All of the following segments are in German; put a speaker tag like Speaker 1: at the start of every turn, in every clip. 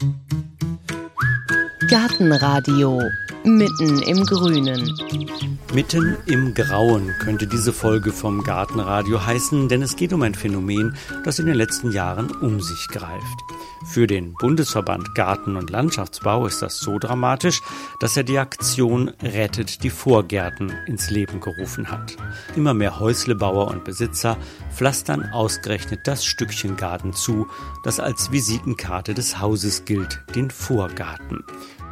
Speaker 1: Thank you. Gartenradio mitten im Grünen.
Speaker 2: Mitten im Grauen könnte diese Folge vom Gartenradio heißen, denn es geht um ein Phänomen, das in den letzten Jahren um sich greift. Für den Bundesverband Garten- und Landschaftsbau ist das so dramatisch, dass er die Aktion Rettet die Vorgärten ins Leben gerufen hat. Immer mehr Häuslebauer und Besitzer pflastern ausgerechnet das Stückchen Garten zu, das als Visitenkarte des Hauses gilt, den Vorgarten.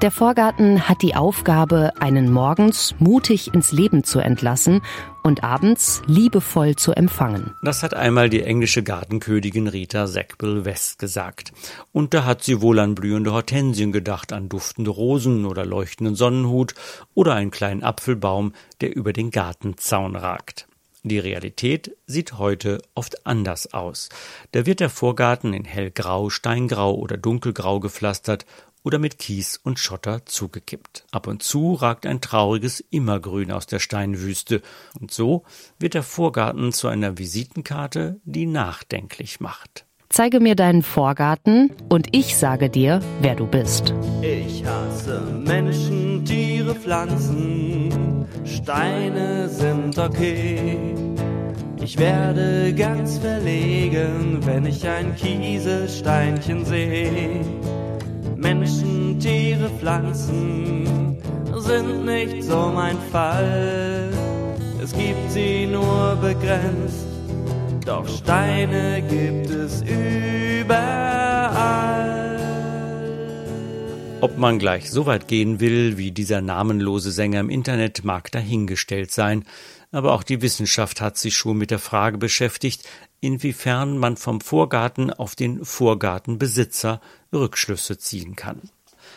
Speaker 1: Der Vorgarten hat die Aufgabe, einen morgens mutig ins Leben zu entlassen und abends liebevoll zu empfangen.
Speaker 2: Das hat einmal die englische Gartenkönigin Rita Sackville West gesagt. Und da hat sie wohl an blühende Hortensien gedacht, an duftende Rosen oder leuchtenden Sonnenhut oder einen kleinen Apfelbaum, der über den Gartenzaun ragt. Die Realität sieht heute oft anders aus. Da wird der Vorgarten in hellgrau, steingrau oder dunkelgrau gepflastert oder mit Kies und Schotter zugekippt. Ab und zu ragt ein trauriges Immergrün aus der Steinwüste, und so wird der Vorgarten zu einer Visitenkarte, die nachdenklich macht.
Speaker 1: Zeige mir deinen Vorgarten und ich sage dir, wer du bist.
Speaker 3: Ich hasse Menschen, Tiere, Pflanzen, Steine sind okay. Ich werde ganz verlegen, wenn ich ein Kieselsteinchen sehe. Menschen, Tiere, Pflanzen sind nicht so mein Fall. Es gibt sie nur begrenzt, doch Steine gibt es überall.
Speaker 2: Ob man gleich so weit gehen will wie dieser namenlose Sänger im Internet, mag dahingestellt sein. Aber auch die Wissenschaft hat sich schon mit der Frage beschäftigt, inwiefern man vom Vorgarten auf den Vorgartenbesitzer Rückschlüsse ziehen kann.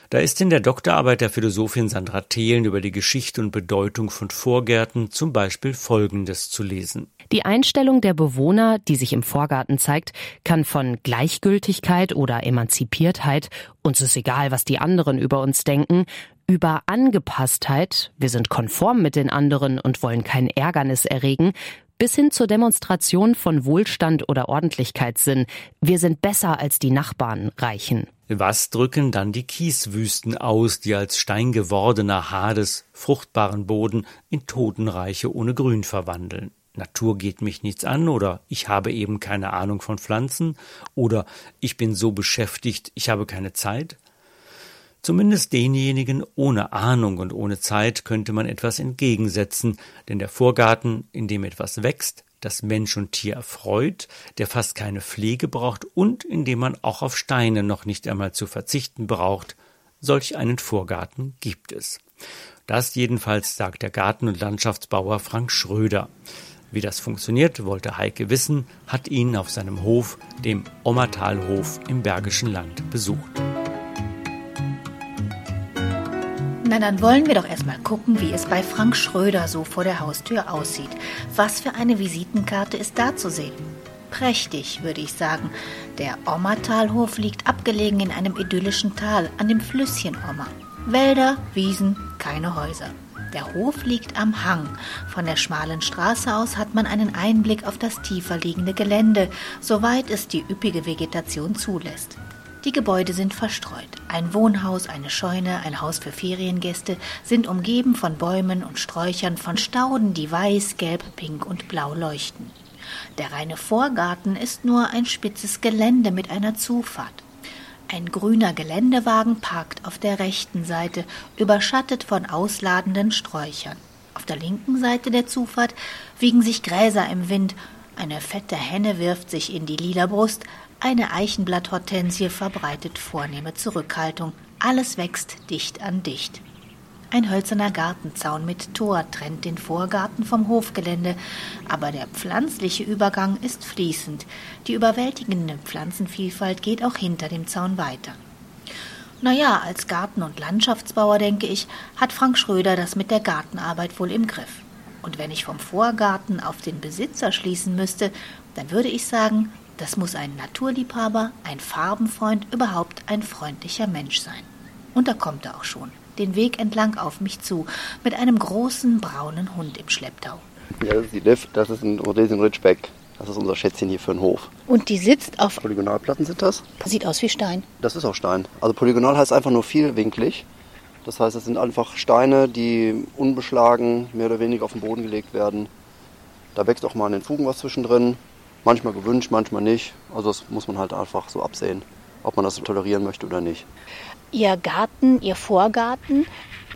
Speaker 2: Da ist in der Doktorarbeit der Philosophin Sandra Thelen über die Geschichte und Bedeutung von Vorgärten zum Beispiel Folgendes zu lesen.
Speaker 1: Die Einstellung der Bewohner, die sich im Vorgarten zeigt, kann von Gleichgültigkeit oder Emanzipiertheit, uns ist egal, was die anderen über uns denken, über Angepasstheit, wir sind konform mit den anderen und wollen kein Ärgernis erregen, bis hin zur Demonstration von Wohlstand oder Ordentlichkeitssinn. Wir sind besser als die Nachbarn reichen.
Speaker 2: Was drücken dann die Kieswüsten aus, die als steingewordener Hades fruchtbaren Boden in Totenreiche ohne Grün verwandeln? Natur geht mich nichts an oder ich habe eben keine Ahnung von Pflanzen oder ich bin so beschäftigt, ich habe keine Zeit? Zumindest denjenigen ohne Ahnung und ohne Zeit könnte man etwas entgegensetzen, denn der Vorgarten, in dem etwas wächst, das Mensch und Tier erfreut, der fast keine Pflege braucht und in dem man auch auf Steine noch nicht einmal zu verzichten braucht, solch einen Vorgarten gibt es. Das jedenfalls sagt der Garten- und Landschaftsbauer Frank Schröder. Wie das funktioniert, wollte Heike wissen, hat ihn auf seinem Hof, dem Ommertalhof im Bergischen Land, besucht.
Speaker 4: Na, dann wollen wir doch erstmal gucken, wie es bei Frank Schröder so vor der Haustür aussieht. Was für eine Visitenkarte ist da zu sehen? Prächtig, würde ich sagen. Der Ommertalhof liegt abgelegen in einem idyllischen Tal an dem Flüsschen Ommer. Wälder, Wiesen, keine Häuser. Der Hof liegt am Hang. Von der schmalen Straße aus hat man einen Einblick auf das tiefer liegende Gelände, soweit es die üppige Vegetation zulässt. Die Gebäude sind verstreut. Ein Wohnhaus, eine Scheune, ein Haus für Feriengäste sind umgeben von Bäumen und Sträuchern, von Stauden, die weiß, gelb, pink und blau leuchten. Der reine Vorgarten ist nur ein spitzes Gelände mit einer Zufahrt. Ein grüner Geländewagen parkt auf der rechten Seite, überschattet von ausladenden Sträuchern. Auf der linken Seite der Zufahrt wiegen sich Gräser im Wind, eine fette Henne wirft sich in die lila Brust, eine Eichenblatthortensie verbreitet vornehme Zurückhaltung. Alles wächst dicht an dicht. Ein hölzerner Gartenzaun mit Tor trennt den Vorgarten vom Hofgelände, aber der pflanzliche Übergang ist fließend. Die überwältigende Pflanzenvielfalt geht auch hinter dem Zaun weiter. Naja, als Garten- und Landschaftsbauer, denke ich, hat Frank Schröder das mit der Gartenarbeit wohl im Griff. Und wenn ich vom Vorgarten auf den Besitzer schließen müsste, dann würde ich sagen, das muss ein Naturliebhaber, ein Farbenfreund, überhaupt ein freundlicher Mensch sein. Und da kommt er auch schon, den Weg entlang auf mich zu, mit einem großen braunen Hund im Schlepptau.
Speaker 5: Ja, das ist die Liv, das ist ein Rhodesian Ridgeback. Das ist unser Schätzchen hier für den Hof.
Speaker 4: Und die sitzt auf.
Speaker 5: Polygonalplatten sind das?
Speaker 4: Sieht aus wie Stein.
Speaker 5: Das ist auch Stein. Also polygonal heißt einfach nur vielwinklig. Das heißt, es sind einfach Steine, die unbeschlagen mehr oder weniger auf den Boden gelegt werden. Da wächst auch mal in den Fugen was zwischendrin. Manchmal gewünscht, manchmal nicht. Also das muss man halt einfach so absehen, ob man das tolerieren möchte oder nicht.
Speaker 4: Ihr Garten, Ihr Vorgarten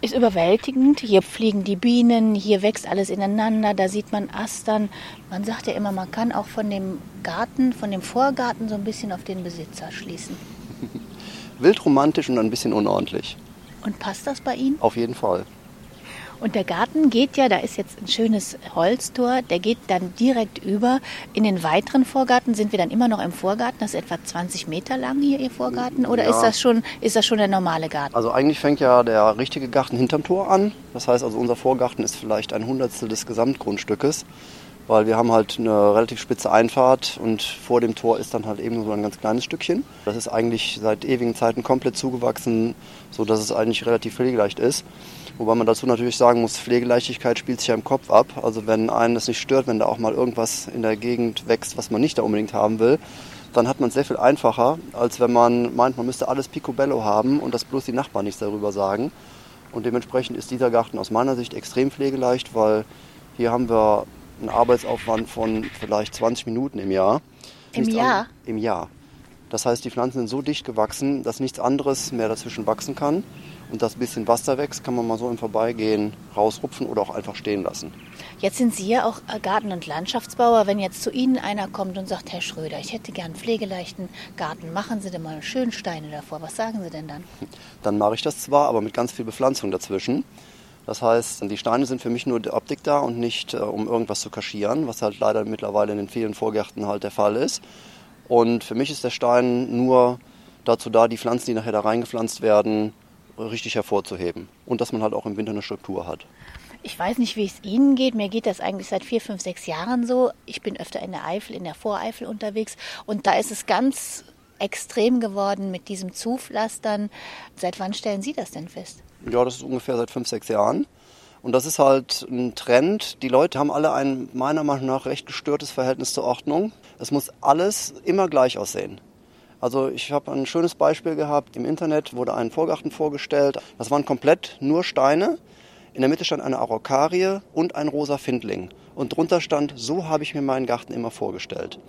Speaker 4: ist überwältigend. Hier fliegen die Bienen, hier wächst alles ineinander, da sieht man Astern. Man sagt ja immer, man kann auch von dem Garten, von dem Vorgarten so ein bisschen auf den Besitzer schließen.
Speaker 5: Wildromantisch und ein bisschen unordentlich.
Speaker 4: Und passt das bei Ihnen?
Speaker 5: Auf jeden Fall.
Speaker 4: Und der Garten geht ja, da ist jetzt ein schönes Holztor, der geht dann direkt über. In den weiteren Vorgarten sind wir dann immer noch im Vorgarten. Das ist etwa 20 Meter lang hier, Ihr Vorgarten? Oder
Speaker 5: Ja.
Speaker 4: ist, das schon, ist das schon der normale Garten?
Speaker 5: Also eigentlich fängt ja der richtige Garten hinterm Tor an. Das heißt also, unser Vorgarten ist vielleicht ein Hundertstel des Gesamtgrundstückes, weil wir haben halt eine relativ spitze Einfahrt und vor dem Tor ist dann halt eben nur so ein ganz kleines Stückchen. Das ist eigentlich seit ewigen Zeiten komplett zugewachsen, so dass es eigentlich relativ pflegeleicht ist. Wobei man dazu natürlich sagen muss, Pflegeleichtigkeit spielt sich ja im Kopf ab. Also wenn einen das nicht stört, wenn da auch mal irgendwas in der Gegend wächst, was man nicht da unbedingt haben will, dann hat man es sehr viel einfacher, als wenn man meint, man müsste alles picobello haben und dass bloß die Nachbarn nichts darüber sagen. Und dementsprechend ist dieser Garten aus meiner Sicht extrem pflegeleicht, weil hier haben wir einen Arbeitsaufwand von vielleicht 20 Minuten im Jahr.
Speaker 4: Im
Speaker 5: Nichts
Speaker 4: Jahr?
Speaker 5: Im Jahr. Das heißt, die Pflanzen sind so dicht gewachsen, dass nichts anderes mehr dazwischen wachsen kann. Und das bisschen Wasser wächst, kann man mal so im Vorbeigehen rausrupfen oder auch einfach stehen lassen.
Speaker 4: Jetzt sind Sie ja auch Garten- und Landschaftsbauer. Wenn jetzt zu Ihnen einer kommt und sagt, Herr Schröder, ich hätte gern einen pflegeleichten Garten, machen Sie denn mal schön Steine davor. Was sagen Sie denn dann?
Speaker 5: Dann mache ich das zwar, aber mit ganz viel Bepflanzung dazwischen. Das heißt, die Steine sind für mich nur der Optik da und nicht, äh, um irgendwas zu kaschieren, was halt leider mittlerweile in den vielen Vorgärten halt der Fall ist. Und für mich ist der Stein nur dazu da, die Pflanzen, die nachher da reingepflanzt werden, richtig hervorzuheben. Und dass man halt auch im Winter eine Struktur hat.
Speaker 4: Ich weiß nicht, wie es Ihnen geht. Mir geht das eigentlich seit vier, fünf, sechs Jahren so. Ich bin öfter in der Eifel, in der Voreifel unterwegs. Und da ist es ganz extrem geworden mit diesem Zupflastern. Seit wann stellen Sie das denn fest?
Speaker 5: Ja, das ist ungefähr seit fünf, sechs Jahren. Und das ist halt ein Trend. Die Leute haben alle ein meiner Meinung nach recht gestörtes Verhältnis zur Ordnung. Es muss alles immer gleich aussehen. Also ich habe ein schönes Beispiel gehabt. Im Internet wurde ein Vorgarten vorgestellt. Das waren komplett nur Steine. In der Mitte stand eine Araukarie und ein rosa Findling. Und drunter stand, so habe ich mir meinen Garten immer vorgestellt.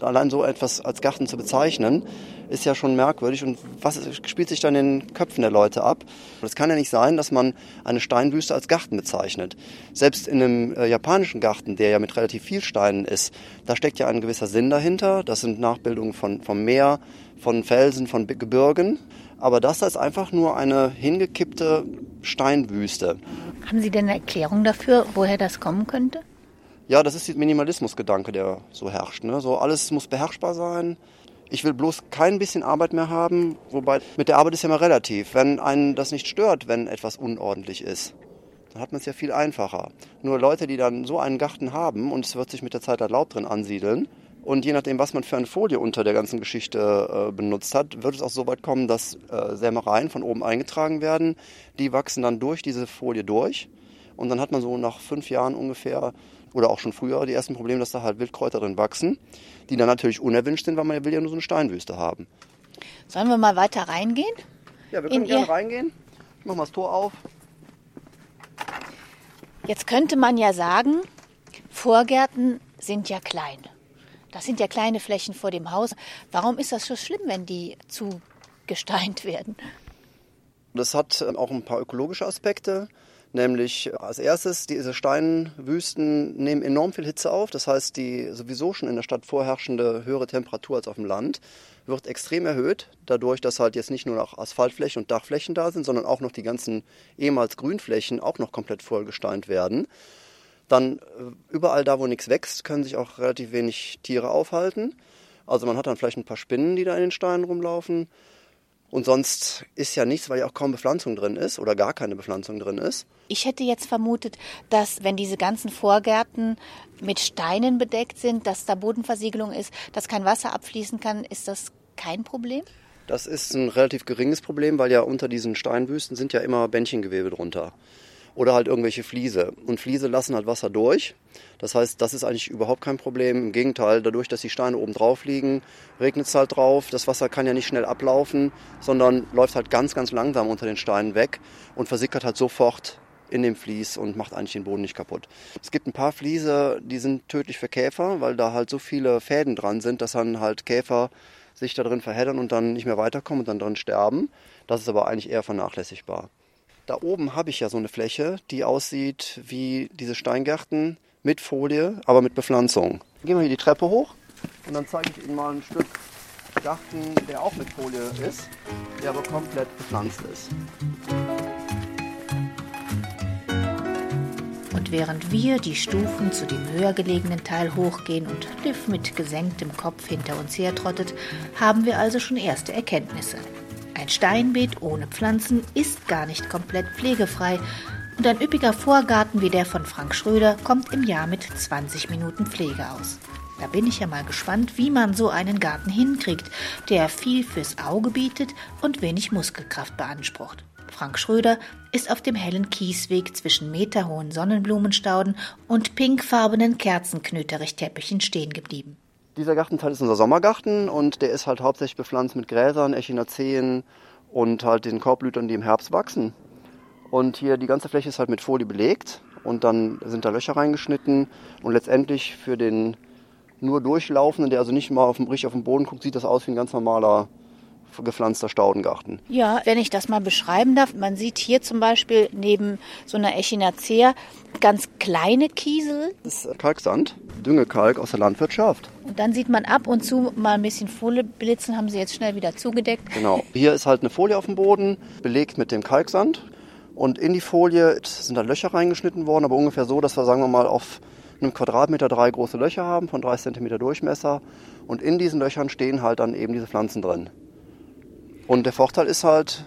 Speaker 5: Allein so etwas als Garten zu bezeichnen, ist ja schon merkwürdig. Und was spielt sich dann in den Köpfen der Leute ab? Es kann ja nicht sein, dass man eine Steinwüste als Garten bezeichnet. Selbst in einem äh, japanischen Garten, der ja mit relativ viel Steinen ist, da steckt ja ein gewisser Sinn dahinter. Das sind Nachbildungen von, vom Meer, von Felsen, von Gebirgen. Aber das da ist einfach nur eine hingekippte Steinwüste.
Speaker 4: Haben Sie denn eine Erklärung dafür, woher das kommen könnte?
Speaker 5: Ja, das ist der Minimalismusgedanke, der so herrscht. Ne? So alles muss beherrschbar sein. Ich will bloß kein bisschen Arbeit mehr haben. Wobei mit der Arbeit ist ja mal relativ. Wenn einen das nicht stört, wenn etwas unordentlich ist, dann hat man es ja viel einfacher. Nur Leute, die dann so einen Garten haben und es wird sich mit der Zeit halt Laub drin ansiedeln. Und je nachdem, was man für eine Folie unter der ganzen Geschichte äh, benutzt hat, wird es auch so weit kommen, dass äh, Sämereien von oben eingetragen werden. Die wachsen dann durch diese Folie durch. Und dann hat man so nach fünf Jahren ungefähr oder auch schon früher die ersten Probleme, dass da halt Wildkräuter drin wachsen, die dann natürlich unerwünscht sind, weil man will ja nur so eine Steinwüste haben.
Speaker 4: Sollen wir mal weiter reingehen?
Speaker 5: Ja, wir können gerne reingehen. Ich mach mal das Tor auf.
Speaker 4: Jetzt könnte man ja sagen, Vorgärten sind ja klein. Das sind ja kleine Flächen vor dem Haus. Warum ist das so schlimm, wenn die zugesteint werden?
Speaker 5: Das hat äh, auch ein paar ökologische Aspekte. Nämlich äh, als erstes, diese Steinwüsten nehmen enorm viel Hitze auf. Das heißt, die sowieso schon in der Stadt vorherrschende höhere Temperatur als auf dem Land wird extrem erhöht. Dadurch, dass halt jetzt nicht nur noch Asphaltflächen und Dachflächen da sind, sondern auch noch die ganzen ehemals Grünflächen auch noch komplett vollgesteint werden. Dann äh, überall da, wo nichts wächst, können sich auch relativ wenig Tiere aufhalten. Also man hat dann vielleicht ein paar Spinnen, die da in den Steinen rumlaufen. Und sonst ist ja nichts, weil ja auch kaum Bepflanzung drin ist oder gar keine Bepflanzung drin ist.
Speaker 4: Ich hätte jetzt vermutet, dass wenn diese ganzen Vorgärten mit Steinen bedeckt sind, dass da Bodenversiegelung ist, dass kein Wasser abfließen kann, ist das kein Problem?
Speaker 5: Das ist ein relativ geringes Problem, weil ja unter diesen Steinwüsten sind ja immer Bändchengewebe drunter. Oder halt irgendwelche Fliese. Und Fliese lassen halt Wasser durch. Das heißt, das ist eigentlich überhaupt kein Problem. Im Gegenteil, dadurch, dass die Steine oben drauf liegen, regnet es halt drauf. Das Wasser kann ja nicht schnell ablaufen, sondern läuft halt ganz, ganz langsam unter den Steinen weg und versickert halt sofort in dem Vlies und macht eigentlich den Boden nicht kaputt. Es gibt ein paar Fliese, die sind tödlich für Käfer, weil da halt so viele Fäden dran sind, dass dann halt Käfer sich da drin verheddern und dann nicht mehr weiterkommen und dann drin sterben. Das ist aber eigentlich eher vernachlässigbar. Da oben habe ich ja so eine Fläche, die aussieht wie diese Steingärten mit Folie, aber mit Bepflanzung. Gehen wir hier die Treppe hoch und dann zeige ich Ihnen mal ein Stück Garten, der auch mit Folie ist, der aber komplett bepflanzt ist.
Speaker 4: Und während wir die Stufen zu dem höher gelegenen Teil hochgehen und Liv mit gesenktem Kopf hinter uns hertrottet, haben wir also schon erste Erkenntnisse. Ein Steinbeet ohne Pflanzen ist gar nicht komplett pflegefrei und ein üppiger Vorgarten wie der von Frank Schröder kommt im Jahr mit 20 Minuten Pflege aus. Da bin ich ja mal gespannt, wie man so einen Garten hinkriegt, der viel fürs Auge bietet und wenig Muskelkraft beansprucht. Frank Schröder ist auf dem hellen Kiesweg zwischen meterhohen Sonnenblumenstauden und pinkfarbenen Kerzenknöterichteppichen stehen geblieben.
Speaker 5: Dieser Gartenteil ist unser Sommergarten und der ist halt hauptsächlich bepflanzt mit Gräsern, Echinaceen und halt den Korbblütern, die im Herbst wachsen. Und hier die ganze Fläche ist halt mit Folie belegt und dann sind da Löcher reingeschnitten und letztendlich für den nur durchlaufenden, der also nicht mal auf dem, richtig auf den Boden guckt, sieht das aus wie ein ganz normaler gepflanzter Staudengarten.
Speaker 4: Ja, wenn ich das mal beschreiben darf, man sieht hier zum Beispiel neben so einer Echinacea ganz kleine Kiesel.
Speaker 5: Das ist Kalksand, Düngekalk aus der Landwirtschaft.
Speaker 4: Und dann sieht man ab und zu mal ein bisschen Folie blitzen, haben sie jetzt schnell wieder zugedeckt.
Speaker 5: Genau. Hier ist halt eine Folie auf dem Boden, belegt mit dem Kalksand. Und in die Folie sind da Löcher reingeschnitten worden, aber ungefähr so, dass wir, sagen wir mal, auf einem Quadratmeter drei große Löcher haben, von drei Zentimeter Durchmesser. Und in diesen Löchern stehen halt dann eben diese Pflanzen drin. Und der Vorteil ist halt,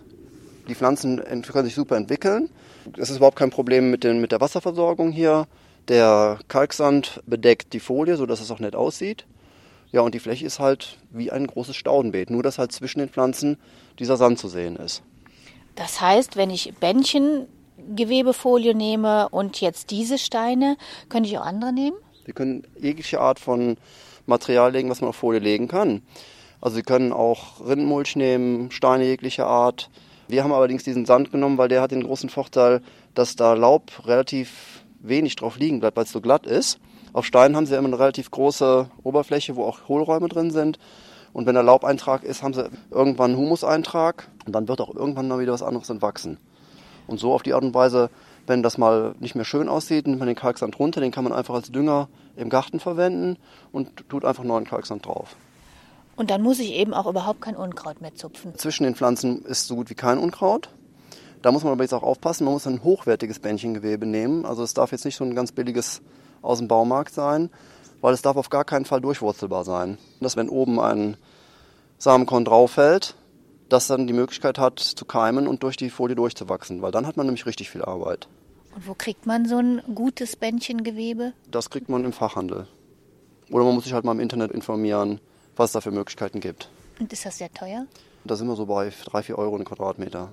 Speaker 5: die Pflanzen können sich super entwickeln. Es ist überhaupt kein Problem mit, den, mit der Wasserversorgung hier. Der Kalksand bedeckt die Folie, sodass es auch nett aussieht. Ja, und die Fläche ist halt wie ein großes Staudenbeet, nur dass halt zwischen den Pflanzen dieser Sand zu sehen ist.
Speaker 4: Das heißt, wenn ich Bändchengewebefolie nehme und jetzt diese Steine, könnte ich auch andere nehmen?
Speaker 5: Sie können jegliche Art von Material legen, was man auf Folie legen kann. Also Sie können auch Rindenmulch nehmen, Steine jeglicher Art. Wir haben allerdings diesen Sand genommen, weil der hat den großen Vorteil, dass da Laub relativ wenig drauf liegen bleibt, weil es so glatt ist. Auf Steinen haben sie immer eine relativ große Oberfläche, wo auch Hohlräume drin sind. Und wenn der Laubeintrag ist, haben sie irgendwann einen Humuseintrag und dann wird auch irgendwann mal wieder was anderes entwachsen. Und so auf die Art und Weise, wenn das mal nicht mehr schön aussieht, nimmt man den Kalksand runter, den kann man einfach als Dünger im Garten verwenden und tut einfach neuen Kalksand drauf.
Speaker 4: Und dann muss ich eben auch überhaupt kein Unkraut mehr zupfen.
Speaker 5: Zwischen den Pflanzen ist so gut wie kein Unkraut. Da muss man aber jetzt auch aufpassen, man muss ein hochwertiges Bändchengewebe nehmen. Also es darf jetzt nicht so ein ganz billiges aus dem Baumarkt sein, weil es darf auf gar keinen Fall durchwurzelbar sein. Dass wenn oben ein Samenkorn drauf fällt, das dann die Möglichkeit hat zu keimen und durch die Folie durchzuwachsen, weil dann hat man nämlich richtig viel Arbeit.
Speaker 4: Und wo kriegt man so ein gutes Bändchengewebe?
Speaker 5: Das kriegt man im Fachhandel. Oder man muss sich halt mal im Internet informieren, was es da für Möglichkeiten gibt.
Speaker 4: Und ist das sehr teuer?
Speaker 5: Da sind wir so bei 3, 4 Euro einen Quadratmeter.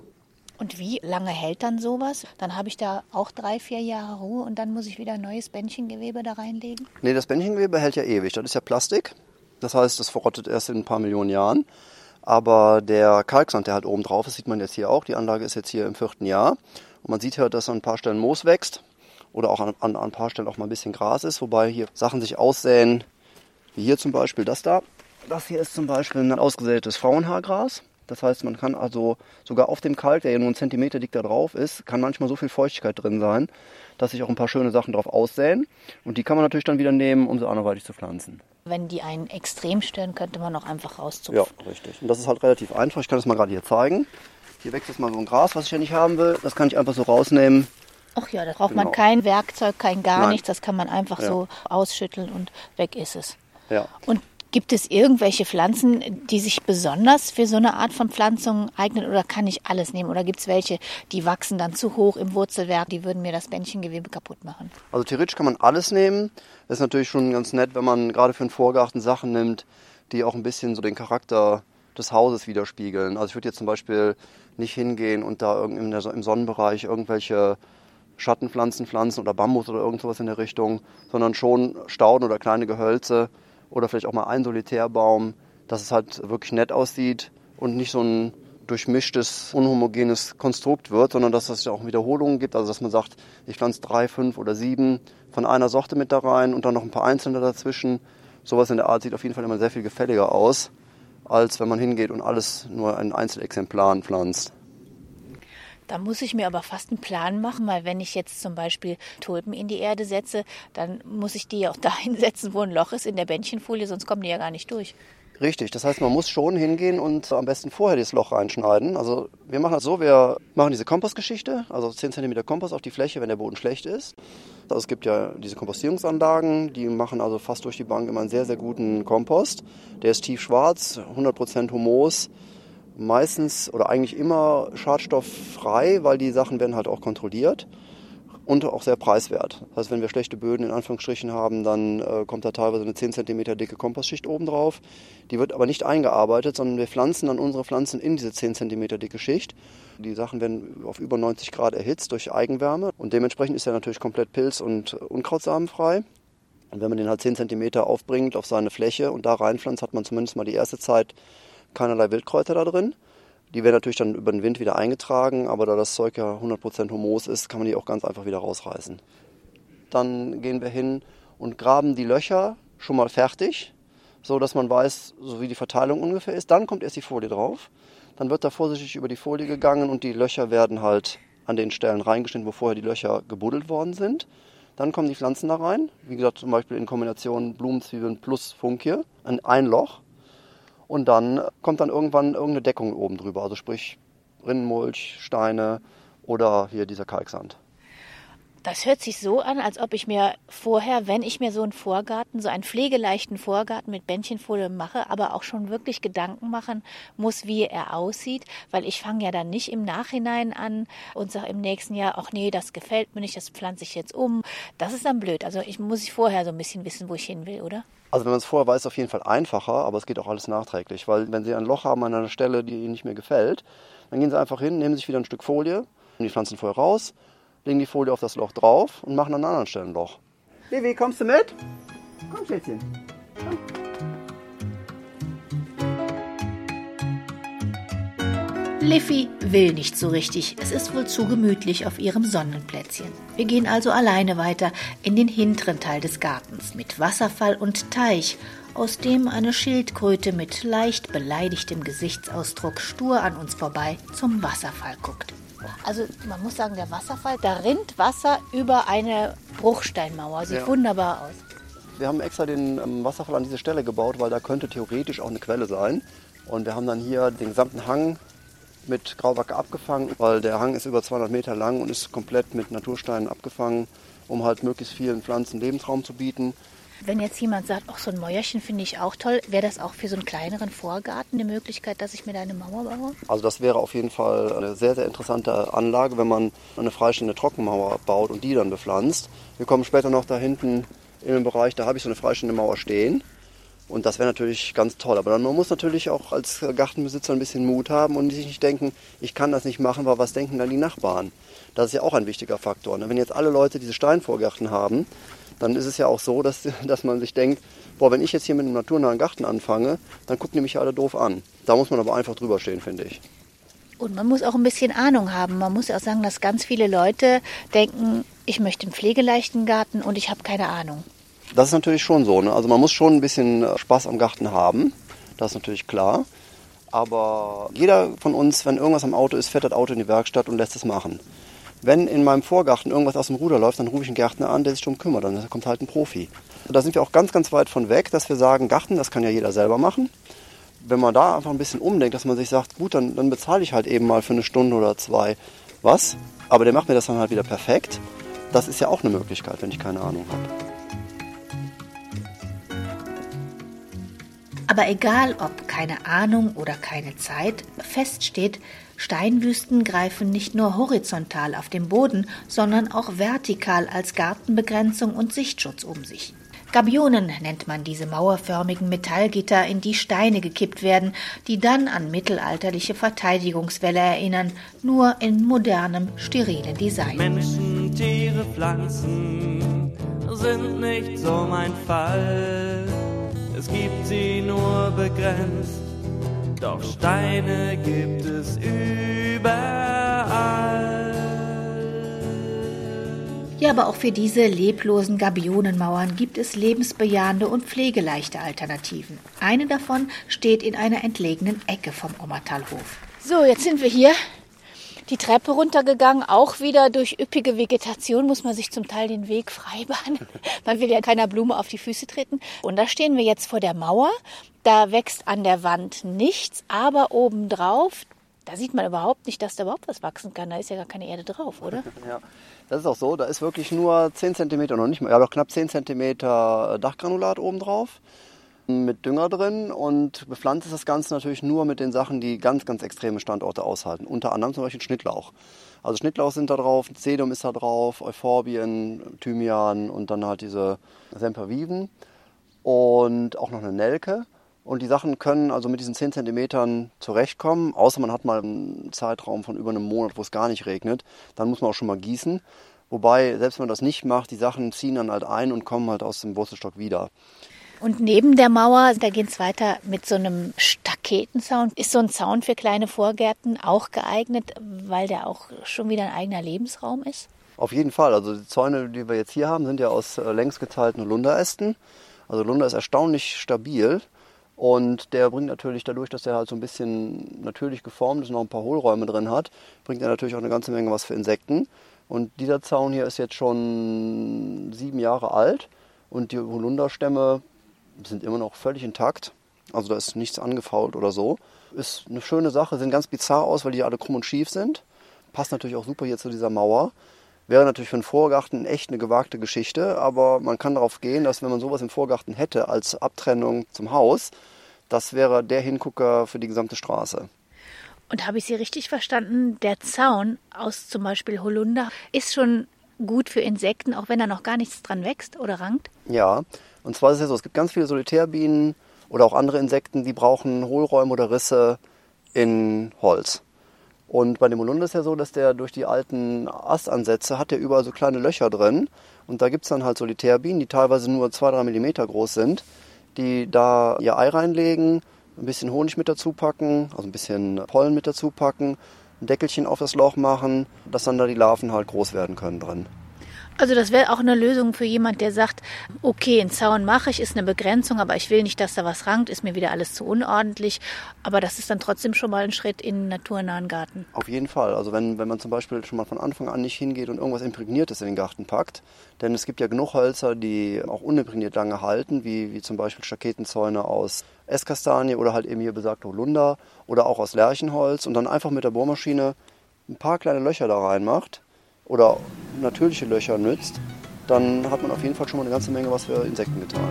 Speaker 4: Und wie lange hält dann sowas? Dann habe ich da auch drei, vier Jahre Ruhe und dann muss ich wieder neues Bändchengewebe da reinlegen?
Speaker 5: Nee, das Bändchengewebe hält ja ewig. Das ist ja Plastik. Das heißt, das verrottet erst in ein paar Millionen Jahren. Aber der Kalksand, der halt oben drauf ist, sieht man jetzt hier auch. Die Anlage ist jetzt hier im vierten Jahr. Und man sieht ja, dass an ein paar Stellen Moos wächst oder auch an, an, an ein paar Stellen auch mal ein bisschen Gras ist. Wobei hier Sachen sich aussäen, wie hier zum Beispiel das da. Das hier ist zum Beispiel ein ausgesätes Frauenhaargras. Das heißt, man kann also sogar auf dem Kalk, der ja nur einen Zentimeter dick da drauf ist, kann manchmal so viel Feuchtigkeit drin sein, dass sich auch ein paar schöne Sachen drauf aussäen. Und die kann man natürlich dann wieder nehmen, um sie anderweitig zu pflanzen.
Speaker 4: Wenn die einen extrem stören, könnte man auch einfach rauszupfen.
Speaker 5: Ja, richtig. Und das ist halt relativ einfach. Ich kann das mal gerade hier zeigen. Hier wächst jetzt mal so ein Gras, was ich ja nicht haben will. Das kann ich einfach so rausnehmen.
Speaker 4: Ach ja, da braucht genau. man kein Werkzeug, kein gar
Speaker 5: Nein.
Speaker 4: nichts. Das kann man einfach
Speaker 5: Ja.
Speaker 4: so ausschütteln und weg ist es.
Speaker 5: Ja.
Speaker 4: Und gibt es irgendwelche Pflanzen, die sich besonders für so eine Art von Pflanzung eignen oder kann ich alles nehmen? Oder gibt es welche, die wachsen dann zu hoch im Wurzelwerk, die würden mir das Bändchengewebe kaputt machen?
Speaker 5: Also theoretisch kann man alles nehmen. Das ist natürlich schon ganz nett, wenn man gerade für einen Vorgarten Sachen nimmt, die auch ein bisschen so den Charakter des Hauses widerspiegeln. Also ich würde jetzt zum Beispiel nicht hingehen und da im Sonnenbereich irgendwelche Schattenpflanzen pflanzen oder Bambus oder irgend sowas in der Richtung, sondern schon Stauden oder kleine Gehölze oder vielleicht auch mal ein Solitärbaum, dass es halt wirklich nett aussieht und nicht so ein durchmischtes, unhomogenes Konstrukt wird, sondern dass es ja auch Wiederholungen gibt. Also dass man sagt, ich pflanze drei, fünf oder sieben von einer Sorte mit da rein und dann noch ein paar einzelne dazwischen. Sowas in der Art sieht auf jeden Fall immer sehr viel gefälliger aus, als wenn man hingeht und alles nur in Einzelexemplaren pflanzt.
Speaker 4: Da muss ich mir aber fast einen Plan machen, weil wenn ich jetzt zum Beispiel Tulpen in die Erde setze, dann muss ich die auch dahin setzen, wo ein Loch ist in der Bändchenfolie, sonst kommen die ja gar nicht durch.
Speaker 5: Richtig, das heißt, man muss schon hingehen und am besten vorher das Loch reinschneiden. Also wir machen das so, wir machen diese Kompostgeschichte, also 10 cm Kompost auf die Fläche, wenn der Boden schlecht ist. Also es gibt ja diese Kompostierungsanlagen, die machen also fast durch die Bank immer einen sehr, sehr guten Kompost. Der ist tiefschwarz, 100% Humus, meistens oder eigentlich immer schadstofffrei, weil die Sachen werden halt auch kontrolliert und auch sehr preiswert. Das heißt, wenn wir schlechte Böden in Anführungsstrichen haben, dann äh, kommt da teilweise eine 10 cm dicke Kompostschicht oben drauf. Die wird aber nicht eingearbeitet, sondern wir pflanzen dann unsere Pflanzen in diese 10 cm dicke Schicht. Die Sachen werden auf über 90 Grad erhitzt durch Eigenwärme und dementsprechend ist er natürlich komplett pilz- und unkrautsamenfrei. Und wenn man den halt 10 cm aufbringt auf seine Fläche und da reinpflanzt, hat man zumindest mal die erste Zeit keinerlei Wildkräuter da drin. Die werden natürlich dann über den Wind wieder eingetragen, aber da das Zeug ja 100% Humus ist, kann man die auch ganz einfach wieder rausreißen. Dann gehen wir hin und graben die Löcher schon mal fertig, so dass man weiß, so wie die Verteilung ungefähr ist. Dann kommt erst die Folie drauf. Dann wird da vorsichtig über die Folie gegangen und die Löcher werden halt an den Stellen reingeschnitten, wo vorher die Löcher gebuddelt worden sind. Dann kommen die Pflanzen da rein, wie gesagt zum Beispiel in Kombination Blumenzwiebeln plus Funkie, in ein Loch. Und dann kommt dann irgendwann irgendeine Deckung oben drüber, also sprich Rinnenmulch, Steine oder hier dieser Kalksand.
Speaker 4: Das hört sich so an, als ob ich mir vorher, wenn ich mir so einen Vorgarten, so einen pflegeleichten Vorgarten mit Bändchenfolie mache, aber auch schon wirklich Gedanken machen muss, wie er aussieht, weil ich fange ja dann nicht im Nachhinein an und sage im nächsten Jahr, ach nee, das gefällt mir nicht, das pflanze ich jetzt um. Das ist dann blöd. Also ich muss ich vorher so ein bisschen wissen, wo ich hin will, oder?
Speaker 5: Also wenn man es vorher weiß, ist auf jeden Fall einfacher, aber es geht auch alles nachträglich, weil wenn Sie ein Loch haben an einer Stelle, die Ihnen nicht mehr gefällt, dann gehen Sie einfach hin, nehmen sich wieder ein Stück Folie, nehmen die Pflanzen vorher raus, legen die Folie auf das Loch drauf und machen an einer anderen Stelle ein Loch. Vivi, kommst du mit? Komm, Schätzchen. Komm.
Speaker 4: Liffy will nicht so richtig. Es ist wohl zu gemütlich auf ihrem Sonnenplätzchen. Wir gehen also alleine weiter in den hinteren Teil des Gartens mit Wasserfall und Teich, aus dem eine Schildkröte mit leicht beleidigtem Gesichtsausdruck stur an uns vorbei zum Wasserfall guckt. Also man muss sagen, der Wasserfall, da rinnt Wasser über eine Bruchsteinmauer. Sieht ja. wunderbar aus.
Speaker 5: Wir haben extra den ähm, Wasserfall an diese Stelle gebaut, weil da könnte theoretisch auch eine Quelle sein. Und wir haben dann hier den gesamten Hang mit Grauwacke abgefangen, weil der Hang ist über 200 Meter lang und ist komplett mit Natursteinen abgefangen, um halt möglichst vielen Pflanzen Lebensraum zu bieten.
Speaker 4: Wenn jetzt jemand sagt, ach, so ein Mäuerchen finde ich auch toll, wäre das auch für so einen kleineren Vorgarten eine Möglichkeit, dass ich mir da eine Mauer baue?
Speaker 5: Also das wäre auf jeden Fall eine sehr, sehr interessante Anlage, wenn man eine freistehende Trockenmauer baut und die dann bepflanzt. Wir kommen später noch da hinten in den Bereich, da habe ich so eine freistehende Mauer stehen. Und das wäre natürlich ganz toll. Aber dann man muss natürlich auch als Gartenbesitzer ein bisschen Mut haben und sich nicht denken, ich kann das nicht machen, weil was denken dann die Nachbarn? Das ist ja auch ein wichtiger Faktor. Ne? Wenn jetzt alle Leute diese Steinvorgärten haben, dann ist es ja auch so, dass, dass man sich denkt, boah, wenn ich jetzt hier mit einem naturnahen Garten anfange, dann gucken die mich ja alle doof an. Da muss man aber einfach drüber stehen, finde ich.
Speaker 4: Und man muss auch ein bisschen Ahnung haben. Man muss ja auch sagen, dass ganz viele Leute denken, ich möchte einen pflegeleichten Garten und ich habe keine Ahnung.
Speaker 5: Das ist natürlich schon so. Ne? Also man muss schon ein bisschen äh, Spaß am Garten haben. Das ist natürlich klar. Aber jeder von uns, wenn irgendwas am Auto ist, fährt das Auto in die Werkstatt und lässt es machen. Wenn in meinem Vorgarten irgendwas aus dem Ruder läuft, dann rufe ich einen Gärtner an, der sich darum kümmert. Dann kommt halt ein Profi. Da sind wir auch ganz, ganz weit von weg, dass wir sagen, Garten, das kann ja jeder selber machen. Wenn man da einfach ein bisschen umdenkt, dass man sich sagt, gut, dann, dann bezahle ich halt eben mal für eine Stunde oder zwei was. Aber der macht mir das dann halt wieder perfekt. Das ist ja auch eine Möglichkeit, wenn ich keine Ahnung habe.
Speaker 4: Aber egal ob keine Ahnung oder keine Zeit, feststeht, Steinwüsten greifen nicht nur horizontal auf dem Boden, sondern auch vertikal als Gartenbegrenzung und Sichtschutz um sich. Gabionen nennt man diese mauerförmigen Metallgitter, in die Steine gekippt werden, die dann an mittelalterliche Verteidigungswälle erinnern, nur in modernem, sterilen Design.
Speaker 3: Menschen Tiere, Pflanzen sind nicht so mein Fall. Es gibt sie nur begrenzt, doch Steine gibt es überall.
Speaker 4: Ja, aber auch für diese leblosen Gabionenmauern gibt es lebensbejahende und pflegeleichte Alternativen. Eine davon steht in einer entlegenen Ecke vom Ommertalhof. So, jetzt sind wir hier die Treppe runtergegangen, auch wieder durch üppige Vegetation muss man sich zum Teil den Weg freibahnen. Man will ja keiner Blume auf die Füße treten. Und da stehen wir jetzt vor der Mauer. Da wächst an der Wand nichts, aber obendrauf, da sieht man überhaupt nicht, dass da überhaupt was wachsen kann. Da ist ja gar keine Erde drauf, oder?
Speaker 5: Ja, das ist auch so. Da ist wirklich nur 10 cm, noch nicht mal, ja doch knapp 10 cm Dachgranulat oben drauf mit Dünger drin und bepflanzt ist das Ganze natürlich nur mit den Sachen, die ganz, ganz extreme Standorte aushalten. Unter anderem zum Beispiel Schnittlauch. Also Schnittlauch sind da drauf, Sedum ist da drauf, Euphorbien, Thymian und dann halt diese Semperviven und auch noch eine Nelke. Und die Sachen können also mit diesen 10 cm zurechtkommen, außer man hat mal einen Zeitraum von über einem Monat, wo es gar nicht regnet. Dann muss man auch schon mal gießen. Wobei, selbst wenn man das nicht macht, die Sachen ziehen dann halt ein und kommen halt aus dem Wurzelstock wieder.
Speaker 4: Und neben der Mauer, da geht es weiter mit so einem Staketenzaun. Ist so ein Zaun für kleine Vorgärten auch geeignet, weil der auch schon wieder ein eigener Lebensraum ist?
Speaker 5: Auf jeden Fall. Also die Zäune, die wir jetzt hier haben, sind ja aus äh, längs geteilten Holunderästen. Also Lunder ist erstaunlich stabil. Und der bringt natürlich dadurch, dass er halt so ein bisschen natürlich geformt ist und noch ein paar Hohlräume drin hat, bringt er natürlich auch eine ganze Menge was für Insekten. Und dieser Zaun hier ist jetzt schon sieben Jahre alt und die Holunderstämme sind immer noch völlig intakt. Also da ist nichts angefault oder so. Ist eine schöne Sache, sehen ganz bizarr aus, weil die alle krumm und schief sind. Passt natürlich auch super hier zu dieser Mauer. Wäre natürlich für einen Vorgarten echt eine gewagte Geschichte, aber man kann darauf gehen, dass wenn man sowas im Vorgarten hätte als Abtrennung zum Haus, das wäre der Hingucker für die gesamte Straße.
Speaker 4: Und habe ich Sie richtig verstanden? Der Zaun aus zum Beispiel Holunder ist schon gut für Insekten, auch wenn da noch gar nichts dran wächst oder rankt?
Speaker 5: Ja, und zwar ist es ja so, es gibt ganz viele Solitärbienen oder auch andere Insekten, die brauchen Hohlräume oder Risse in Holz. Und bei dem Holunder ist ja so, dass der durch die alten Astansätze hat der überall so kleine Löcher drin. Und da gibt es dann halt Solitärbienen, die teilweise nur 2-3 mm groß sind, die da ihr Ei reinlegen, ein bisschen Honig mit dazu packen, also ein bisschen Pollen mit dazu packen, ein Deckelchen auf das Loch machen, dass dann da die Larven halt groß werden können drin.
Speaker 4: Also das wäre auch eine Lösung für jemand, der sagt, okay, einen Zaun mache ich, ist eine Begrenzung, aber ich will nicht, dass da was rankt, ist mir wieder alles zu unordentlich. Aber das ist dann trotzdem schon mal ein Schritt in einen naturnahen Garten.
Speaker 5: Auf jeden Fall. Also wenn, wenn man zum Beispiel schon mal von Anfang an nicht hingeht und irgendwas Imprägniertes in den Garten packt, denn es gibt ja genug Hölzer, die auch unimprägniert lange halten, wie, wie zum Beispiel Staketenzäune aus Esskastanie oder halt eben hier besagte Holunder oder auch aus Lärchenholz und dann einfach mit der Bohrmaschine ein paar kleine Löcher da reinmacht oder natürliche Löcher nützt, dann hat man auf jeden Fall schon mal eine ganze Menge was für Insekten getan.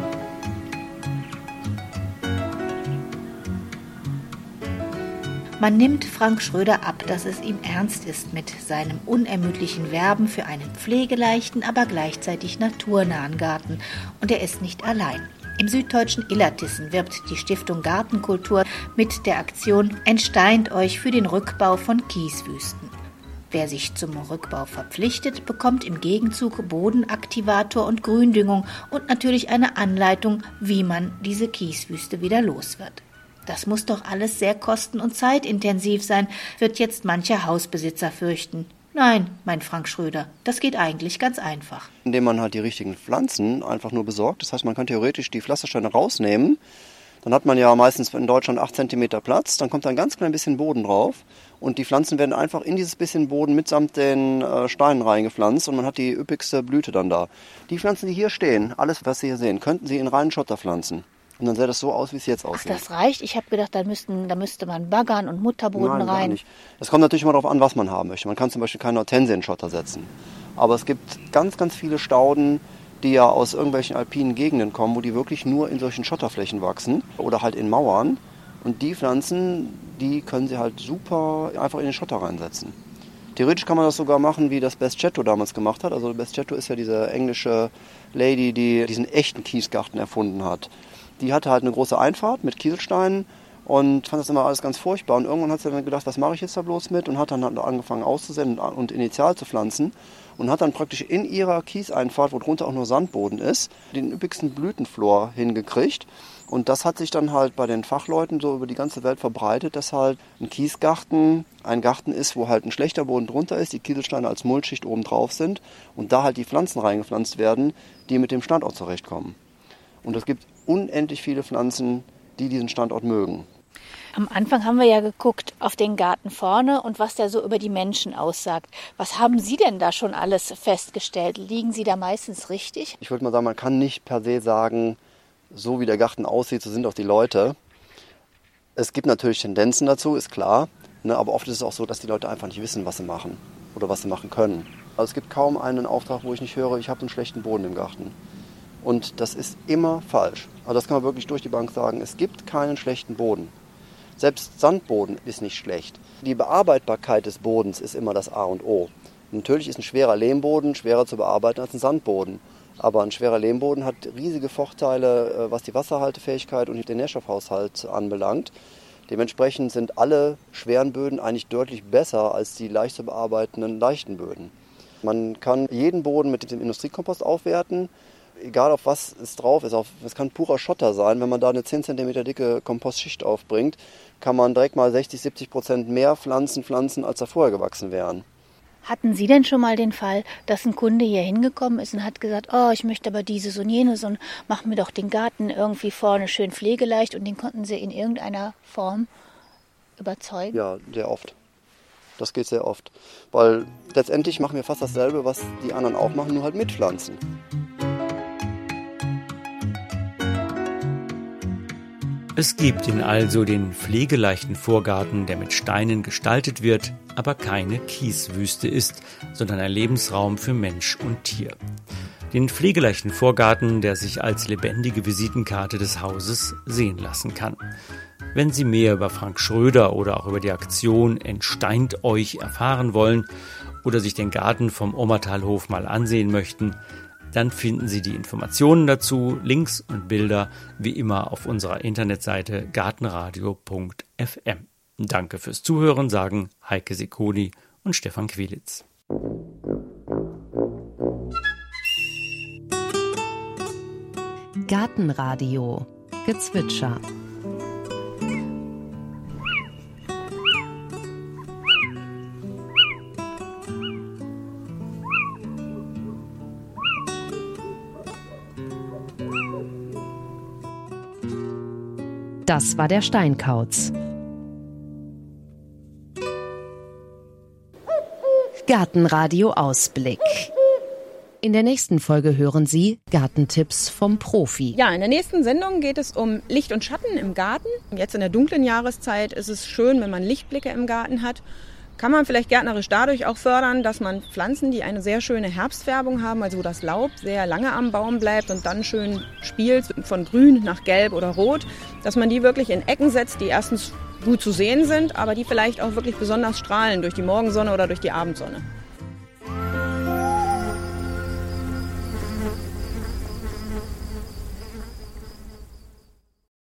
Speaker 4: Man nimmt Frank Schröder ab, dass es ihm ernst ist mit seinem unermüdlichen Werben für einen pflegeleichten, aber gleichzeitig naturnahen Garten. Und er ist nicht allein. Im süddeutschen Illertissen wirbt die Stiftung Gartenkultur mit der Aktion Entsteint euch für den Rückbau von Kieswüsten. Wer sich zum Rückbau verpflichtet, bekommt im Gegenzug Bodenaktivator und Gründüngung und natürlich eine Anleitung, wie man diese Kieswüste wieder los wird. Das muss doch alles sehr kosten- und zeitintensiv sein, wird jetzt mancher Hausbesitzer fürchten. Nein, mein Frank Schröder, das geht eigentlich ganz einfach.
Speaker 5: Indem man halt die richtigen Pflanzen einfach nur besorgt. Das heißt, man kann theoretisch die Pflastersteine rausnehmen. Dann hat man ja meistens in Deutschland 8 cm Platz. Dann kommt da ein ganz klein bisschen Boden drauf. Und die Pflanzen werden einfach in dieses bisschen Boden mitsamt den äh, Steinen reingepflanzt und man hat die üppigste Blüte dann da. Die Pflanzen, die hier stehen, alles, was Sie hier sehen, könnten Sie in reinen Schotter pflanzen. Und dann sähe das so aus, wie es jetzt aussieht.
Speaker 4: Ach, das reicht? Ich habe gedacht, da, müssten, da müsste man baggern und Mutterboden
Speaker 5: Nein,
Speaker 4: rein.
Speaker 5: Gar nicht. Das kommt natürlich immer darauf an, was man haben möchte. Man kann zum Beispiel keine Hortensie in Schotter setzen. Aber es gibt ganz, ganz viele Stauden, die ja aus irgendwelchen alpinen Gegenden kommen, wo die wirklich nur in solchen Schotterflächen wachsen oder halt in Mauern. Und die Pflanzen, die können sie halt super einfach in den Schotter reinsetzen. Theoretisch kann man das sogar machen, wie das Bestchetto damals gemacht hat. Also Bestchetto ist ja diese englische Lady, die diesen echten Kiesgarten erfunden hat. Die hatte halt eine große Einfahrt mit Kieselsteinen und fand das immer alles ganz furchtbar. Und irgendwann hat sie dann gedacht, was mache ich jetzt da bloß mit? Und hat dann angefangen auszusenden und initial zu pflanzen. Und hat dann praktisch in ihrer Kieseinfahrt, wo drunter auch nur Sandboden ist, den üppigsten Blütenflor hingekriegt. Und das hat sich dann halt bei den Fachleuten so über die ganze Welt verbreitet, dass halt ein Kiesgarten ein Garten ist, wo halt ein schlechter Boden drunter ist, die Kieselsteine als Mulchschicht oben drauf sind und da halt die Pflanzen reingepflanzt werden, die mit dem Standort zurechtkommen. Und es gibt unendlich viele Pflanzen, die diesen Standort mögen.
Speaker 4: Am Anfang haben wir ja geguckt auf den Garten vorne und was der so über die Menschen aussagt. Was haben Sie denn da schon alles festgestellt? Liegen Sie da meistens richtig?
Speaker 5: Ich würde mal sagen, man kann nicht per se sagen, so wie der Garten aussieht, so sind auch die Leute. Es gibt natürlich Tendenzen dazu, ist klar. Ne, aber oft ist es auch so, dass die Leute einfach nicht wissen, was sie machen oder was sie machen können. Also es gibt kaum einen Auftrag, wo ich nicht höre, ich habe einen schlechten Boden im Garten. Und das ist immer falsch. Also das kann man wirklich durch die Bank sagen. Es gibt keinen schlechten Boden. Selbst Sandboden ist nicht schlecht. Die Bearbeitbarkeit des Bodens ist immer das A und O. Natürlich ist ein schwerer Lehmboden schwerer zu bearbeiten als ein Sandboden. Aber ein schwerer Lehmboden hat riesige Vorteile, äh, was die Wasserhaltefähigkeit und den Nährstoffhaushalt anbelangt. Dementsprechend sind alle schweren Böden eigentlich deutlich besser als die leicht zu bearbeitenden leichten Böden. Man kann jeden Boden mit dem Industriekompost aufwerten, egal auf was es drauf ist. Es kann purer Schotter sein. Wenn man da eine 10 cm dicke Kompostschicht aufbringt, kann man direkt mal 60, 70 Prozent mehr Pflanzen pflanzen, als da vorher gewachsen wären.
Speaker 4: Hatten Sie denn schon mal den Fall, dass ein Kunde hier hingekommen ist und hat gesagt, oh, ich möchte aber dieses und jenes und mach mir doch den Garten irgendwie vorne schön pflegeleicht und den konnten Sie in irgendeiner Form überzeugen?
Speaker 5: Ja, sehr oft. Das geht sehr oft. Weil letztendlich machen wir fast dasselbe, was die anderen auch machen, nur halt mit Pflanzen.
Speaker 2: Es gibt ihn also den pflegeleichten Vorgarten, der mit Steinen gestaltet wird, aber keine Kieswüste ist, sondern ein Lebensraum für Mensch und Tier. Den pflegeleichten Vorgarten, der sich als lebendige Visitenkarte des Hauses sehen lassen kann. Wenn Sie mehr über Frank Schröder oder auch über die Aktion Entsteint euch erfahren wollen oder sich den Garten vom Ommertalhof mal ansehen möchten, dann finden Sie die Informationen dazu, Links und Bilder wie immer auf unserer Internetseite gartenradio.fm. Danke fürs Zuhören, sagen Heike Sekoni und Stefan Quelitz.
Speaker 1: Gartenradio Gezwitscher Das war der Steinkauz. Gartenradio Ausblick. In der nächsten Folge hören Sie Gartentipps vom Profi.
Speaker 6: Ja, in der nächsten Sendung geht es um Licht und Schatten im Garten. Jetzt in der dunklen Jahreszeit ist es schön, wenn man Lichtblicke im Garten hat kann man vielleicht gärtnerisch dadurch auch fördern, dass man Pflanzen, die eine sehr schöne Herbstfärbung haben, also wo das Laub sehr lange am Baum bleibt und dann schön spielt von grün nach gelb oder rot, dass man die wirklich in Ecken setzt, die erstens gut zu sehen sind, aber die vielleicht auch wirklich besonders strahlen durch die Morgensonne oder durch die Abendsonne.